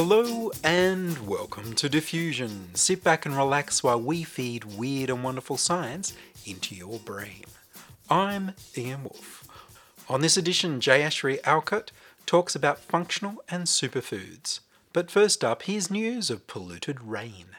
Hello and welcome to Diffusion. Sit back and relax while we feed weird and wonderful science into your brain. I'm Ian Wolfe. On this edition, Jayashri Arcot talks about functional and superfoods. But first up, here's news of polluted rain.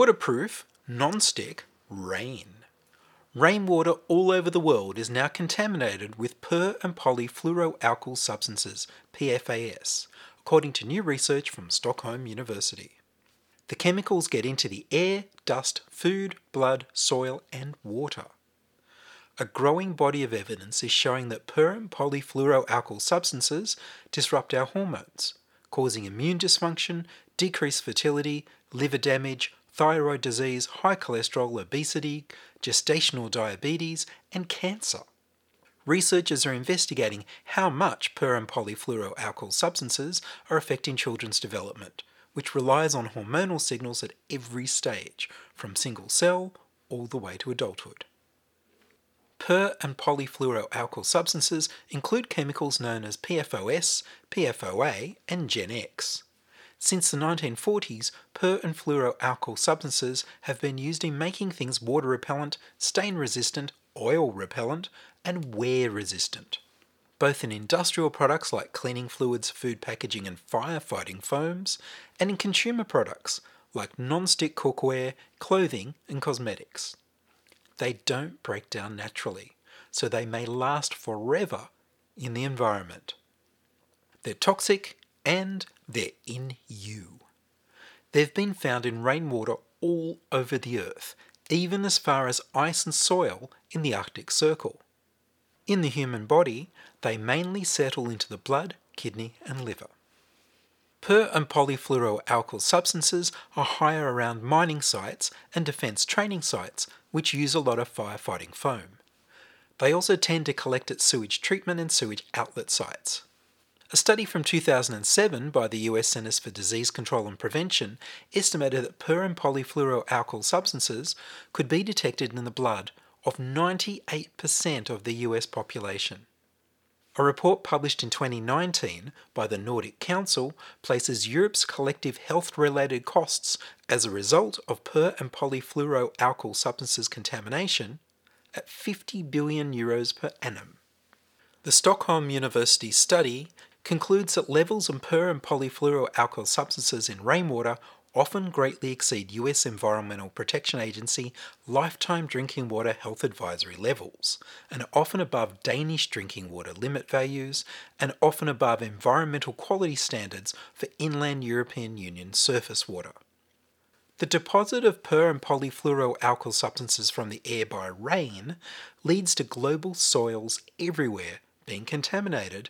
Waterproof, non-stick, rain. Rainwater all over the world is now contaminated with per and polyfluoroalkyl substances, PFAS, according to new research from Stockholm University. The chemicals get into the air, dust, food, blood, soil, and water. A growing body of evidence is showing that per and polyfluoroalkyl substances disrupt our hormones, causing immune dysfunction, decreased fertility, liver damage, thyroid disease, high cholesterol, obesity, gestational diabetes, and cancer. Researchers are investigating how much per and polyfluoroalkyl substances are affecting children's development, which relies on hormonal signals at every stage, from single cell all the way to adulthood. Per and polyfluoroalkyl substances include chemicals known as PFOS, PFOA, and Gen X. Since the 1940s, per and fluoroalkyl substances have been used in making things water repellent, stain resistant, oil repellent, and wear resistant. Both in industrial products like cleaning fluids, food packaging, and firefighting foams, and in consumer products like non-stick cookware, clothing, and cosmetics. They don't break down naturally, so they may last forever in the environment. They're toxic and they're in you. They've been found in rainwater all over the earth, even as far as ice and soil in the Arctic Circle. In the human body, they mainly settle into the blood, kidney, and liver. Per and polyfluoroalkyl substances are higher around mining sites and defence training sites, which use a lot of firefighting foam. They also tend to collect at sewage treatment and sewage outlet sites. A study from 2007 by the US Centers for Disease Control and Prevention estimated that per and polyfluoroalkyl substances could be detected in the blood of 98% of the US population. A report published in 2019 by the Nordic Council places Europe's collective health related costs as a result of per and polyfluoroalkyl substances contamination at 50 billion euros per annum. The Stockholm University study concludes that levels of per and polyfluoroalkyl substances in rainwater often greatly exceed US Environmental Protection Agency lifetime drinking water health advisory levels, and are often above Danish drinking water limit values, and often above environmental quality standards for inland European Union surface water. The deposit of per and polyfluoroalkyl substances from the air by rain leads to global soils everywhere being contaminated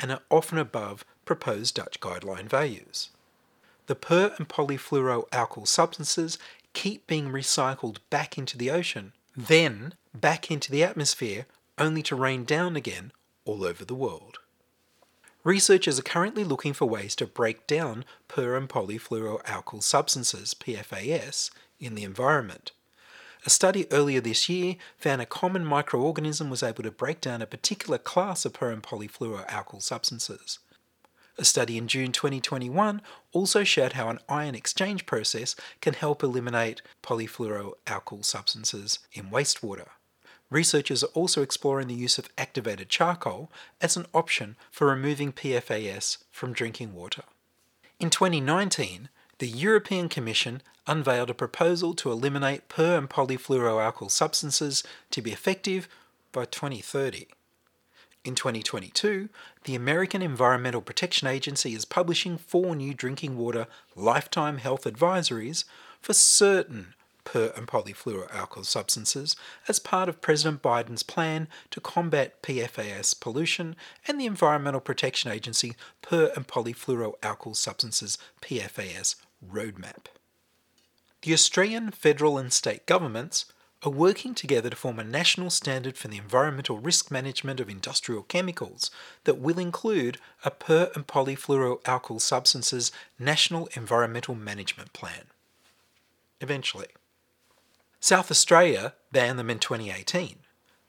and are often above proposed Dutch guideline values. The per and polyfluoroalkyl substances keep being recycled back into the ocean, then back into the atmosphere, only to rain down again all over the world. Researchers are currently looking for ways to break down per and polyfluoroalkyl substances, PFAS, in the environment. A study earlier this year found a common microorganism was able to break down a particular class of per and polyfluoroalkyl substances. A study in June 2021 also showed how an ion exchange process can help eliminate polyfluoroalkyl substances in wastewater. Researchers are also exploring the use of activated charcoal as an option for removing PFAS from drinking water. In 2019, the European Commission unveiled a proposal to eliminate per and polyfluoroalkyl substances to be effective by 2030. In 2022, the American Environmental Protection Agency is publishing four new drinking water lifetime health advisories for certain per and polyfluoroalkyl substances as part of President Biden's plan to combat PFAS pollution and the Environmental Protection Agency per and polyfluoroalkyl substances PFAS roadmap. The Australian federal and state governments are working together to form a national standard for the environmental risk management of industrial chemicals that will include a per and polyfluoroalkyl substances national environmental management plan. Eventually. South Australia banned them in 2018.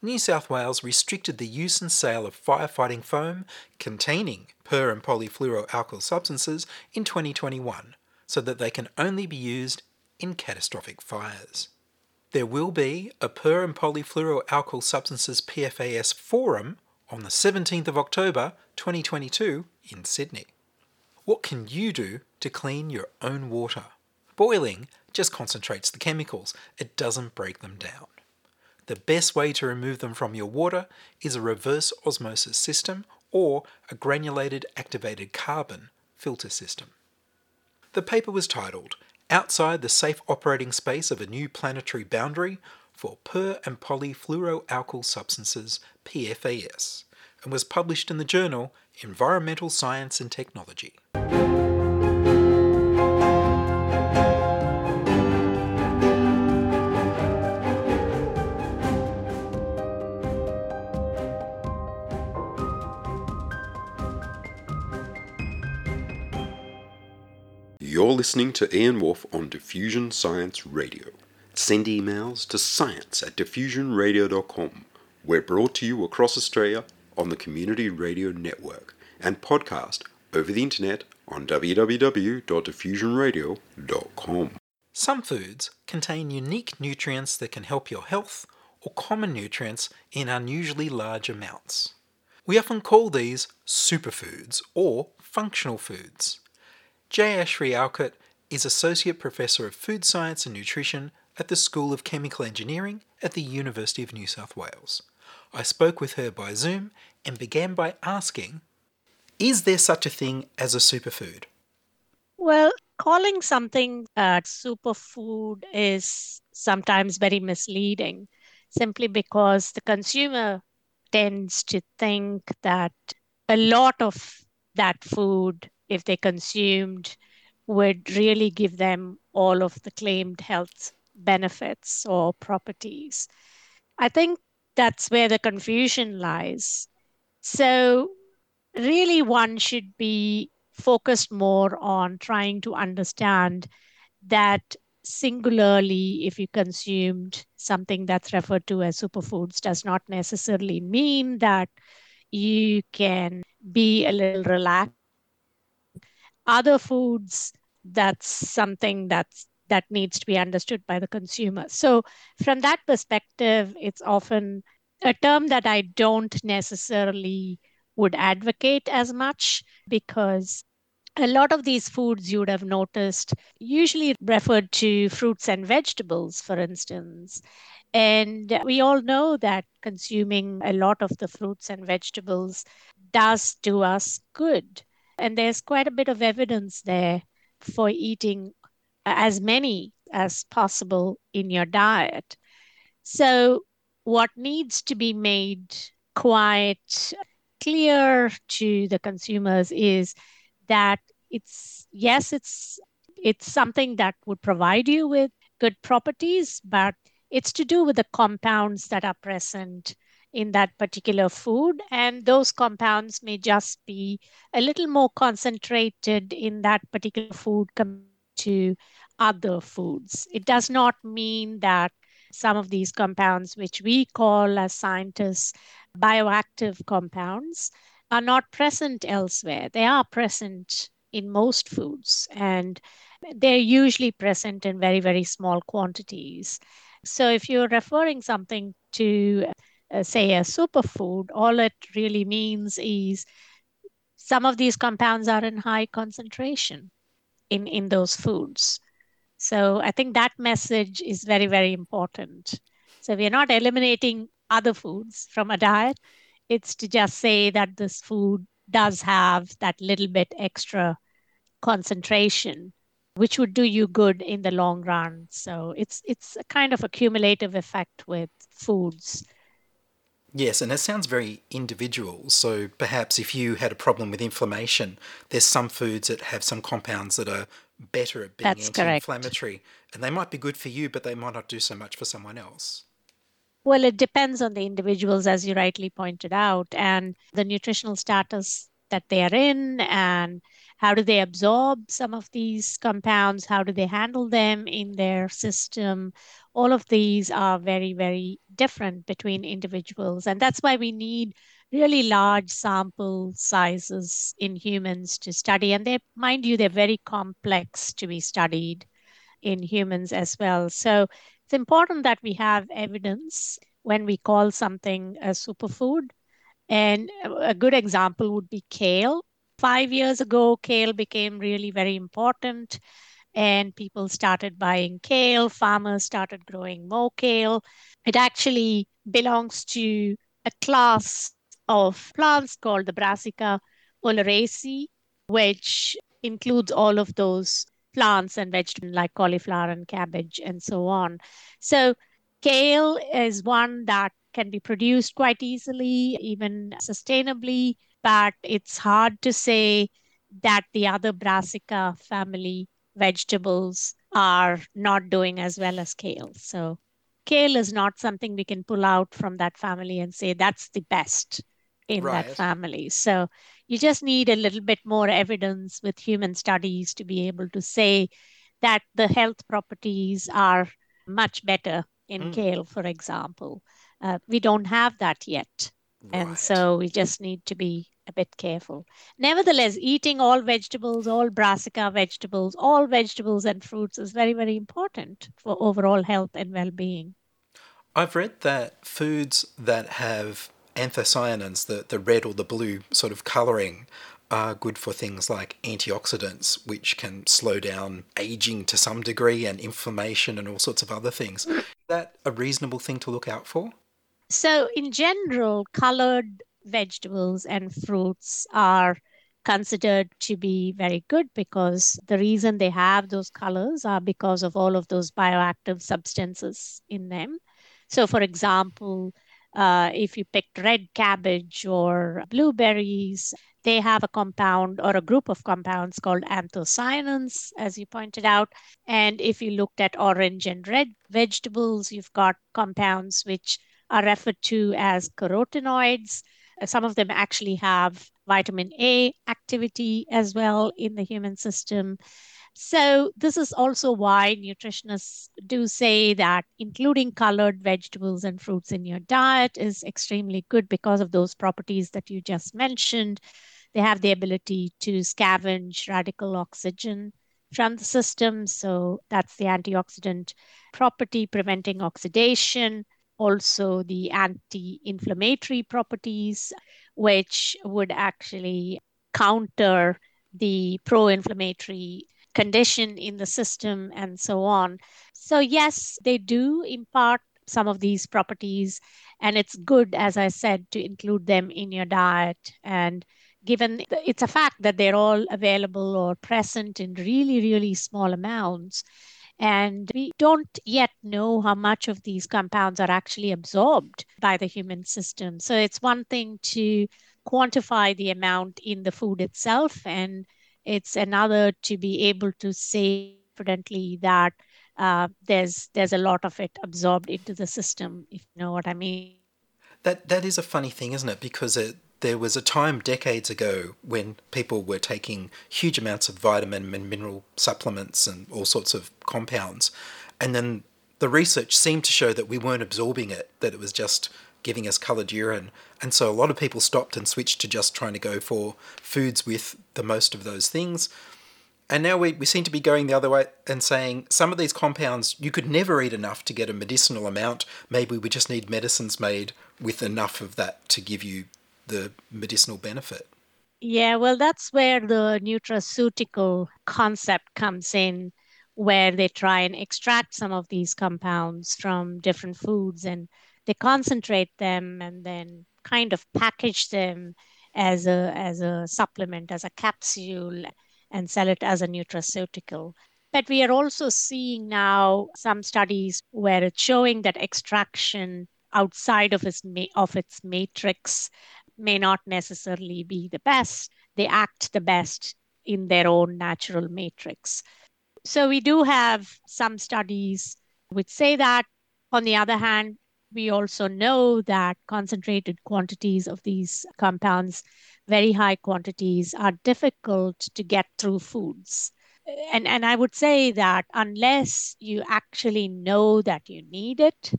New South Wales restricted the use and sale of firefighting foam containing per and polyfluoroalkyl substances in 2021 so that they can only be used in catastrophic fires. There will be a per and polyfluoroalkyl substances PFAS forum on the 17th of October 2022 in Sydney. What can you do to clean your own water? Boiling just concentrates the chemicals, it doesn't break them down. The best way to remove them from your water is a reverse osmosis system or a granulated activated carbon filter system. The paper was titled outside the safe operating space of a new planetary boundary for per and polyfluoroalkyl substances PFAS and was published in the journal Environmental Science and Technology. Listening to Ian Wolfe on Diffusion Science Radio. Send emails to science at diffusionradio.com. We're brought to you across Australia on the Community Radio Network and podcast over the internet on www.diffusionradio.com. Some foods contain unique nutrients that can help your health or common nutrients in unusually large amounts. We often call these superfoods or functional foods. Jayashri Arcot is Associate Professor of Food Science and Nutrition at the School of Chemical Engineering at the University of New South Wales. I spoke with her by Zoom and began by asking Is there such a thing as a superfood? Well, calling something a superfood is sometimes very misleading simply because the consumer tends to think that a lot of that food if they consumed would really give them all of the claimed health benefits or properties. I think that's where the confusion lies. So, really, one should be focused more on trying to understand that singularly, if you consumed something that's referred to as superfoods, does not necessarily mean that you can be a little relaxed other foods that's something that's that needs to be understood by the consumer. So from that perspective it's often a term that i don't necessarily would advocate as much because a lot of these foods you would have noticed usually referred to fruits and vegetables for instance. And we all know that consuming a lot of the fruits and vegetables does do us good and there's quite a bit of evidence there for eating as many as possible in your diet. So, what needs to be made quite clear to the consumers is that it's yes it's it's something that would provide you with good properties but it's to do with the compounds that are present in that particular food. And those compounds may just be a little more concentrated in that particular food compared to other foods. It does not mean that some of these compounds, which we call as scientists bioactive compounds, are not present elsewhere. They are present in most foods and they're usually present in very, very small quantities. So if you're referring something to uh, say a superfood, all it really means is some of these compounds are in high concentration in, in those foods. So I think that message is very, very important. So we're not eliminating other foods from a diet. It's to just say that this food does have that little bit extra concentration which would do you good in the long run. So it's it's a kind of a cumulative effect with foods. Yes, and it sounds very individual. So perhaps if you had a problem with inflammation, there's some foods that have some compounds that are better at being That's anti-inflammatory, and they might be good for you, but they might not do so much for someone else. Well, it depends on the individuals, as you rightly pointed out, and the nutritional status that they are in, and how do they absorb some of these compounds? How do they handle them in their system? All of these are very, very different between individuals. And that's why we need really large sample sizes in humans to study. And they, mind you, they're very complex to be studied in humans as well. So it's important that we have evidence when we call something a superfood. And a good example would be kale. Five years ago, kale became really very important, and people started buying kale. Farmers started growing more kale. It actually belongs to a class of plants called the Brassica oleracea, which includes all of those plants and vegetables like cauliflower and cabbage and so on. So kale is one that can be produced quite easily, even sustainably, but it's hard to say that the other Brassica family vegetables are not doing as well as kale. So kale is not something we can pull out from that family and say that's the best in Right. that family. So you just need a little bit more evidence with human studies to be able to say that the health properties are much better in Mm. kale, for example. Uh, we don't have that yet. And so we just need to be a bit careful. Nevertheless, eating all vegetables, all brassica vegetables, all vegetables and fruits is very, very important for overall health and well being. I've read that foods that have anthocyanins, the, the red or the blue sort of colouring, are good for things like antioxidants, which can slow down aging to some degree and inflammation and all sorts of other things. Is that a reasonable thing to look out for? So, in general, colored vegetables and fruits are considered to be very good because the reason they have those colors are because of all of those bioactive substances in them. So, for example, uh, if you picked red cabbage or blueberries, they have a compound or a group of compounds called anthocyanins, as you pointed out. And if you looked at orange and red vegetables, you've got compounds which are referred to as carotenoids. Uh, Some of them actually have vitamin A activity as well in the human system. So, this is also why nutritionists do say that including colored vegetables and fruits in your diet is extremely good because of those properties that you just mentioned. They have the ability to scavenge radical oxygen from the system. So, that's the antioxidant property, preventing oxidation. Also, the anti inflammatory properties, which would actually counter the pro inflammatory condition in the system and so on. So, yes, they do impart some of these properties, and it's good, as I said, to include them in your diet. And given it's a fact that they're all available or present in really, really small amounts. And we don't yet know how much of these compounds are actually absorbed by the human system. So it's one thing to quantify the amount in the food itself, and it's another to be able to say confidently that uh, there's there's a lot of it absorbed into the system, if you know what I mean. That that is a funny thing, isn't it? Because it, there was a time decades ago when people were taking huge amounts of vitamin and mineral supplements and all sorts of compounds, and then the research seemed to show that we weren't absorbing it; that it was just giving us coloured urine. And so a lot of people stopped and switched to just trying to go for foods with the most of those things. And now we, we seem to be going the other way and saying some of these compounds you could never eat enough to get a medicinal amount. Maybe we just need medicines made with enough of that to give you the medicinal benefit. Yeah, well, that's where the nutraceutical concept comes in, where they try and extract some of these compounds from different foods and they concentrate them and then kind of package them as a as a supplement, as a capsule, and sell it as a nutraceutical. But we are also seeing now some studies where it's showing that extraction outside of its, ma- of its matrix may not necessarily be the best. They act the best in their own natural matrix. So we do have some studies which say that. On the other hand, we also know that concentrated quantities of these compounds, very high quantities, are difficult to get through foods. And, and I would say that unless you actually know that you need it,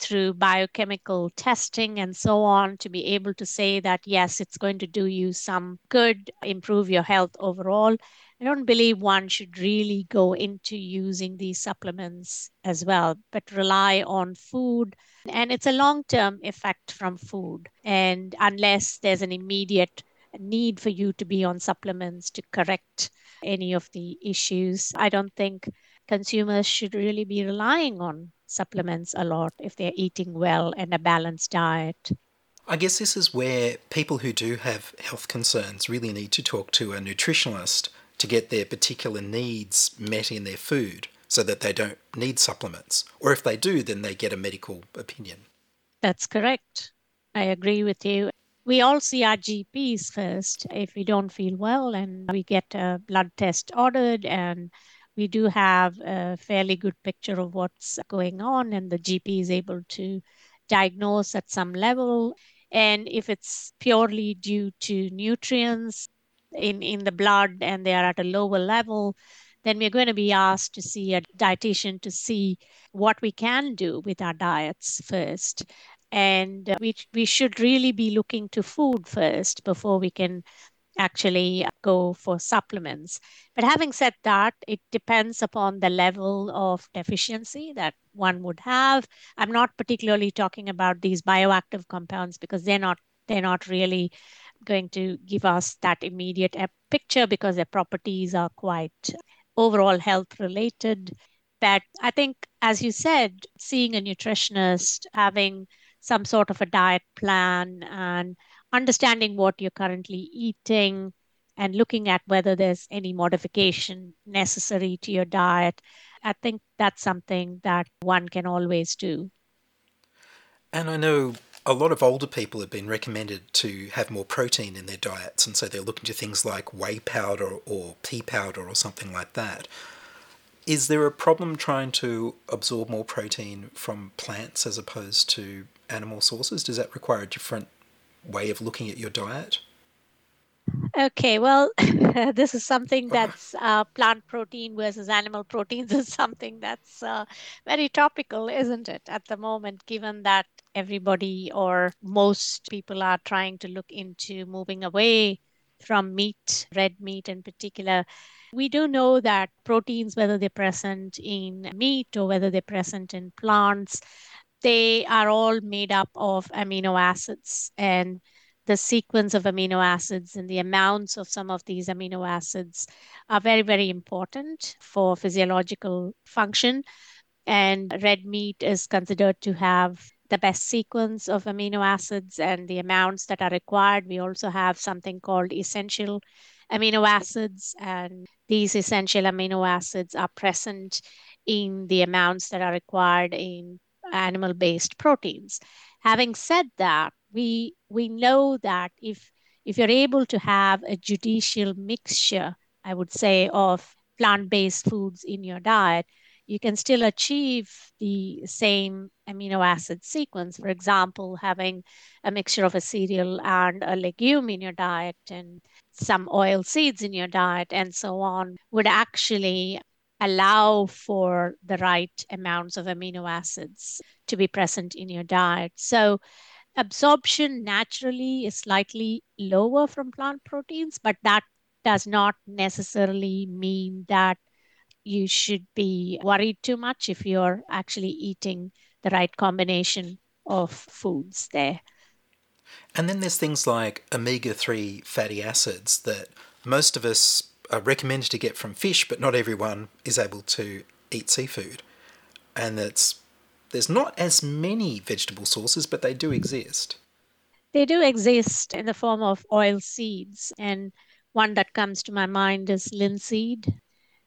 through biochemical testing and so on to be able to say that, yes, it's going to do you some good, improve your health overall. I don't believe one should really go into using these supplements as well, but rely on food. And it's a long term effect from food. And unless there's an immediate need for you to be on supplements to correct any of the issues, I don't think consumers should really be relying on supplements a lot if they're eating well and a balanced diet. I guess this is where people who do have health concerns really need to talk to a nutritionist to get their particular needs met in their food so that they don't need supplements. Or if they do, then they get a medical opinion. That's correct. I agree with you. We all see our GPs first if we don't feel well, and we get a blood test ordered and we do have a fairly good picture of what's going on, and the GP is able to diagnose at some level. And if it's purely due to nutrients in, in the blood and they are at a lower level, then we're going to be asked to see a dietitian to see what we can do with our diets first. And we, we should really be looking to food first before we can actually go for supplements. But having said that, it depends upon the level of deficiency that one would have. I'm not particularly talking about these bioactive compounds because they're not they're not really going to give us that immediate picture because their properties are quite overall health related. But I think, as you said, seeing a nutritionist, having some sort of a diet plan, and understanding what you're currently eating and looking at whether there's any modification necessary to your diet. I think that's something that one can always do. And I know a lot of older people have been recommended to have more protein in their diets, and so they're looking to things like whey powder or pea powder or something like that. Is there a problem trying to absorb more protein from plants as opposed to animal sources? Does that require a different way of looking at your diet? Okay, well, this is something that's uh, plant protein versus animal proteins is something that's uh, very topical, isn't it, at the moment, given that everybody or most people are trying to look into moving away from meat, red meat in particular. We do know that proteins, whether they're present in meat or whether they're present in plants, they are all made up of amino acids and the sequence of amino acids and the amounts of some of these amino acids are very very important for physiological function. And red meat is considered to have the best sequence of amino acids and the amounts that are required. We also have something called essential amino acids and these essential amino acids are present in the amounts that are required in animal based proteins. Having said that, we, we know that if, if you're able to have a judicial mixture, I would say, of plant based foods in your diet, you can still achieve the same amino acid sequence. For example, having a mixture of a cereal and a legume in your diet and some oil seeds in your diet and so on would actually allow for the right amounts of amino acids to be present in your diet. So, absorption naturally is slightly lower from plant proteins, but that does not necessarily mean that you should be worried too much if you're actually eating the right combination of foods there. And then there's things like omega 3 fatty acids that most of us are recommended to get from fish, but not everyone is able to eat seafood. And that's there's not as many vegetable sources, but they do exist. They do exist in the form of oil seeds, and one that comes to my mind is linseed.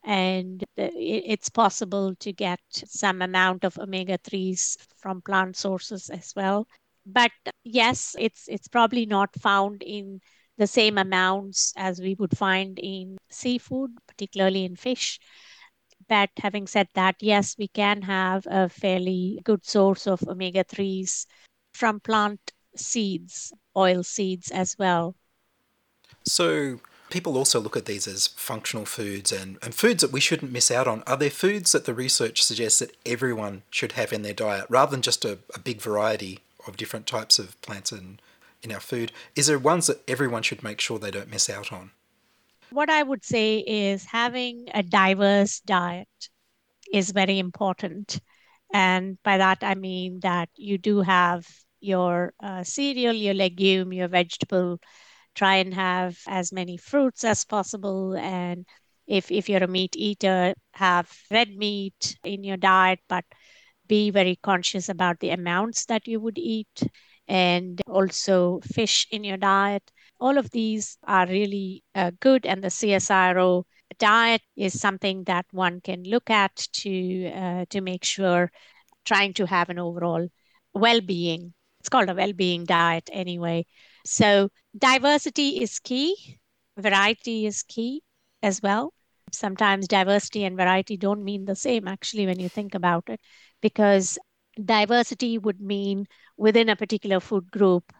and it's possible to get some amount of omega 3s from plant sources as well but yes it's it's probably not found in the same amounts as we would find in seafood particularly in fish but having said that yes we can have a fairly good source of omega 3s from plant seeds oil seeds as well so people also look at these as functional foods and, and foods that we shouldn't miss out on. Are there foods that the research suggests that everyone should have in their diet rather than just a, a big variety of different types of plants in, in our food? Is there ones that everyone should make sure they don't miss out on? What I would say is having a diverse diet is very important. And by that, I mean that you do have your uh, cereal, your legume, your vegetable, try and have as many fruits as possible and if if you're a meat eater have red meat in your diet but be very conscious about the amounts that you would eat and also fish in your diet. All of these are really uh, good and the csiro diet is something that one can look at to uh, to make sure trying to have an overall well-being. It's called a well-being diet anyway. So diversity is key, variety is key as well. Sometimes diversity and variety don't mean the same, actually, when you think about it, because diversity would mean within a particular food group,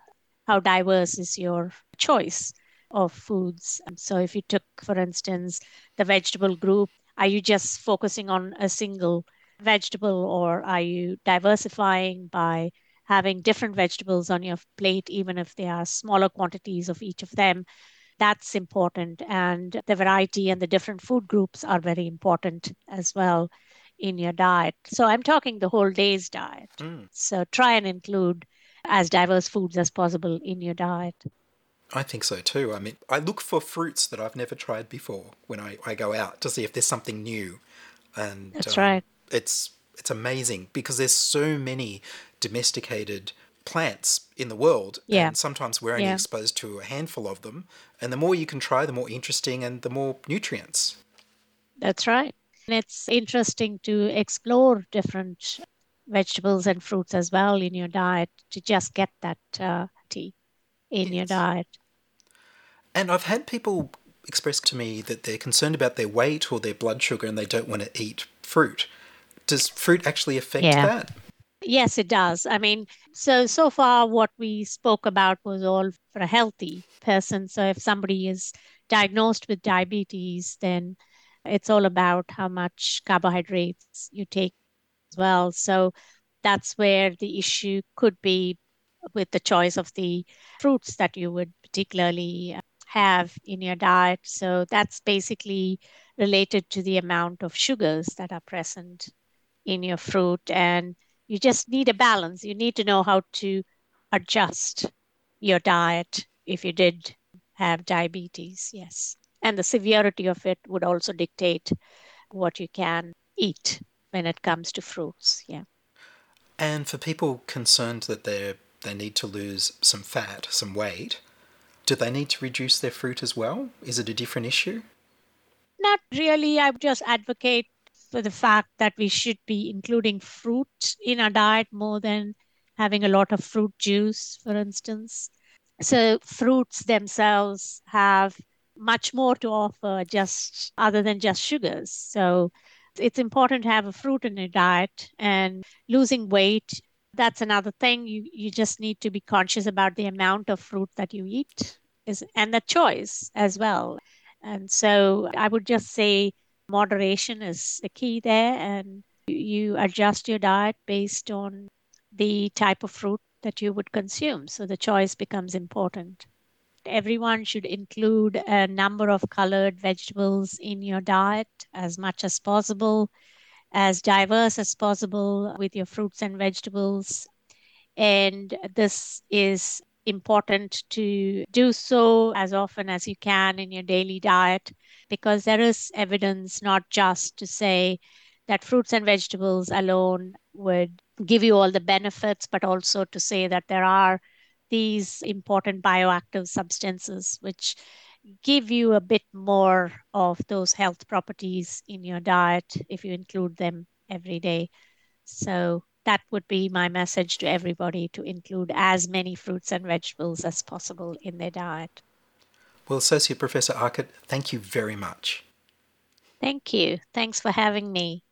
how diverse is your choice of foods. So, if you took, for instance, the vegetable group, are you just focusing on a single vegetable or are you diversifying by having different vegetables on your plate, even if they are smaller quantities of each of them. That's important. And the variety and the different food groups are very important as well in your diet. So I'm talking the whole day's diet. Mm. So try and include as diverse foods as possible in your diet. I think so too. I mean, I look for fruits that I've never tried before when I, I go out to see if there's something new. And that's um, right. It's it's amazing because there's so many domesticated plants in the world. Yeah. And sometimes we're only yeah. exposed to a handful of them. And the more you can try, the more interesting and the more nutrients. That's right. And it's interesting to explore different vegetables and fruits as well in your diet to just get that uh, tea in yes. your diet. And I've had people express to me that they're concerned about their weight or their blood sugar and they don't want to eat fruit. Does fruit actually affect yeah. that? Yes, it does. I mean, so so far what we spoke about was all for a healthy person. So if somebody is diagnosed with diabetes, then it's all about how much carbohydrates you take as well. So that's where the issue could be with the choice of the fruits that you would particularly uh, have in your diet. So that's basically related to the amount of sugars that are present in your fruit and you just need a balance. You need to know how to adjust your diet if you did have diabetes, yes. And the severity of it would also dictate what you can eat when it comes to fruits, yeah. And for people concerned that they they need to lose some fat, some weight, do they need to reduce their fruit as well? Is it a different issue? Not really. I would just advocate for the fact that we should be including fruit in our diet more than having a lot of fruit juice, for instance. So, fruits themselves have much more to offer just other than just sugars. So, it's important to have a fruit in your diet and losing weight. That's another thing. You, you just need to be conscious about the amount of fruit that you eat is, and the choice as well. And so I would just say moderation is the key there and you adjust your diet based on the type of fruit that you would consume so the choice becomes important everyone should include a number of colored vegetables in your diet as much as possible as diverse as possible with your fruits and vegetables. And this is important to do so as often as you can in your daily diet because there is evidence not just to say that fruits and vegetables alone would give you all the benefits, but also to say that there are these important bioactive substances which give you a bit more of those health properties in your diet if you include them every day. So that would be my message to everybody to include as many fruits and vegetables as possible in their diet. Well, Associate Professor Arcot, thank you very much. Thank you. Thanks for having me.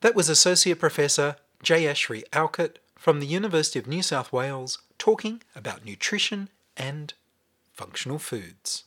That was Associate Professor Jayashri Arcot from the University of New South Wales talking about nutrition and functional foods.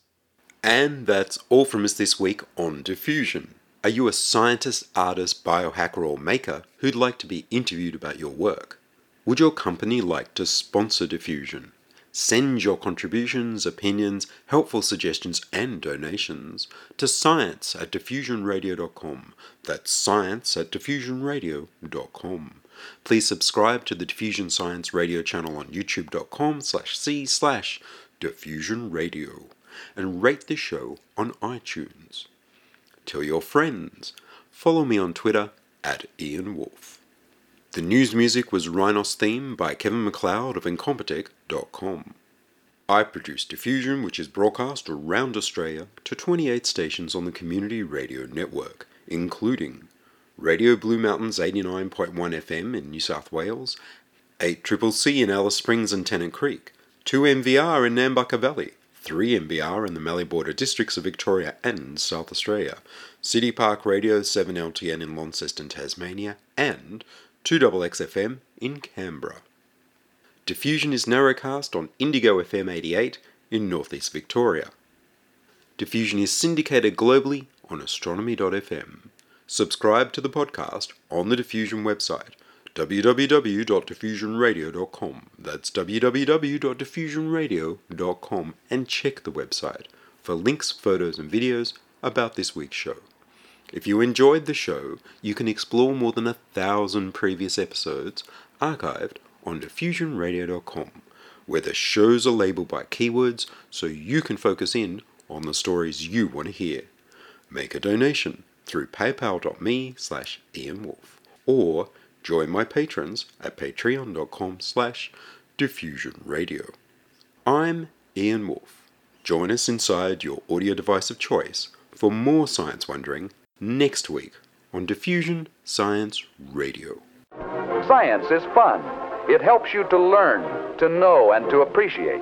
And that's all from us this week on Diffusion. Are you a scientist, artist, biohacker, or maker who'd like to be interviewed about your work? Would your company like to sponsor Diffusion? Send your contributions, opinions, helpful suggestions, and donations to science at diffusionradio.com. That's science at diffusionradio.com. Please subscribe to the Diffusion Science Radio channel on youtube.com slash c slash diffusionradio and rate the show on iTunes. Tell your friends. Follow me on Twitter at Ian Wolfe. The news music was Rhinos theme by Kevin MacLeod of Incompetech.com. I produce Diffusion, which is broadcast around Australia to 28 stations on the Community Radio Network, including Radio Blue Mountains 89.1 FM in New South Wales, 8 Triple C in Alice Springs and Tennant Creek, 2 NVR in Nambucca Valley, 3 MBR in the Mallee Border districts of Victoria and South Australia, City Park Radio 7LTN in Launceston, Tasmania, and 2XXFM in Canberra. Diffusion is narrowcast on Indigo FM 88 in northeast Victoria. Diffusion is syndicated globally on astronomy.fm. Subscribe to the podcast on the Diffusion website www.diffusionradio.com. That's www.diffusionradio.com and check the website for links, photos, and videos about this week's show. If you enjoyed the show, you can explore more than a thousand previous episodes archived on diffusionradio.com, where the shows are labeled by keywords so you can focus in on the stories you want to hear. Make a donation through paypal.me slash ianwolf or Join my patrons at patreon.com slash diffusionradio. I'm Ian Wolfe. Join us inside your audio device of choice for more science wondering next week on Diffusion Science Radio. Science is fun. It helps you to learn, to know, and to appreciate.